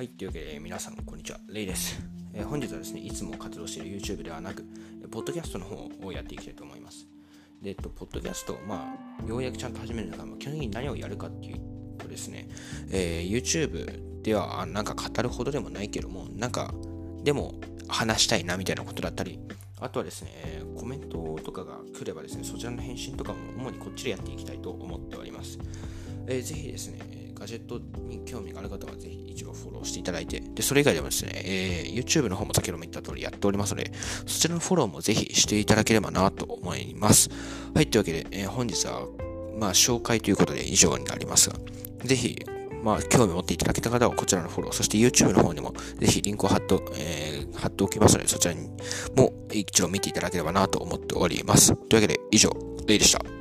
はいというわけで、皆さん、こんにちは。レイです。えー、本日はですね、いつも活動している YouTube ではなく、ポッドキャストの方をやっていきたいと思います。で、えっと、ポッドキャスト、まあ、ようやくちゃんと始めるのが、まあ、基本的に何をやるかっていうとですね、えー、YouTube では、なんか語るほどでもないけども、なんか、でも、話したいなみたいなことだったり、あとはですね、コメントとかが来ればですね、そちらの返信とかも主にこっちでやっていきたいと思っております。えー、ぜひですね、ガジェットに興味がある方はぜひ一度フォローしていただいて、で、それ以外でもですね、えー、YouTube の方も先ほども言った通りやっておりますので、そちらのフォローもぜひしていただければなと思います。はい、というわけで、えー、本日は、まあ、紹介ということで以上になりますが、ぜひ、まあ、興味を持っていただけた方はこちらのフォロー、そして YouTube の方にもぜひリンクを貼っと、えー、貼っておきますので、そちらにも一度見ていただければなと思っております。というわけで、以上、レイでした。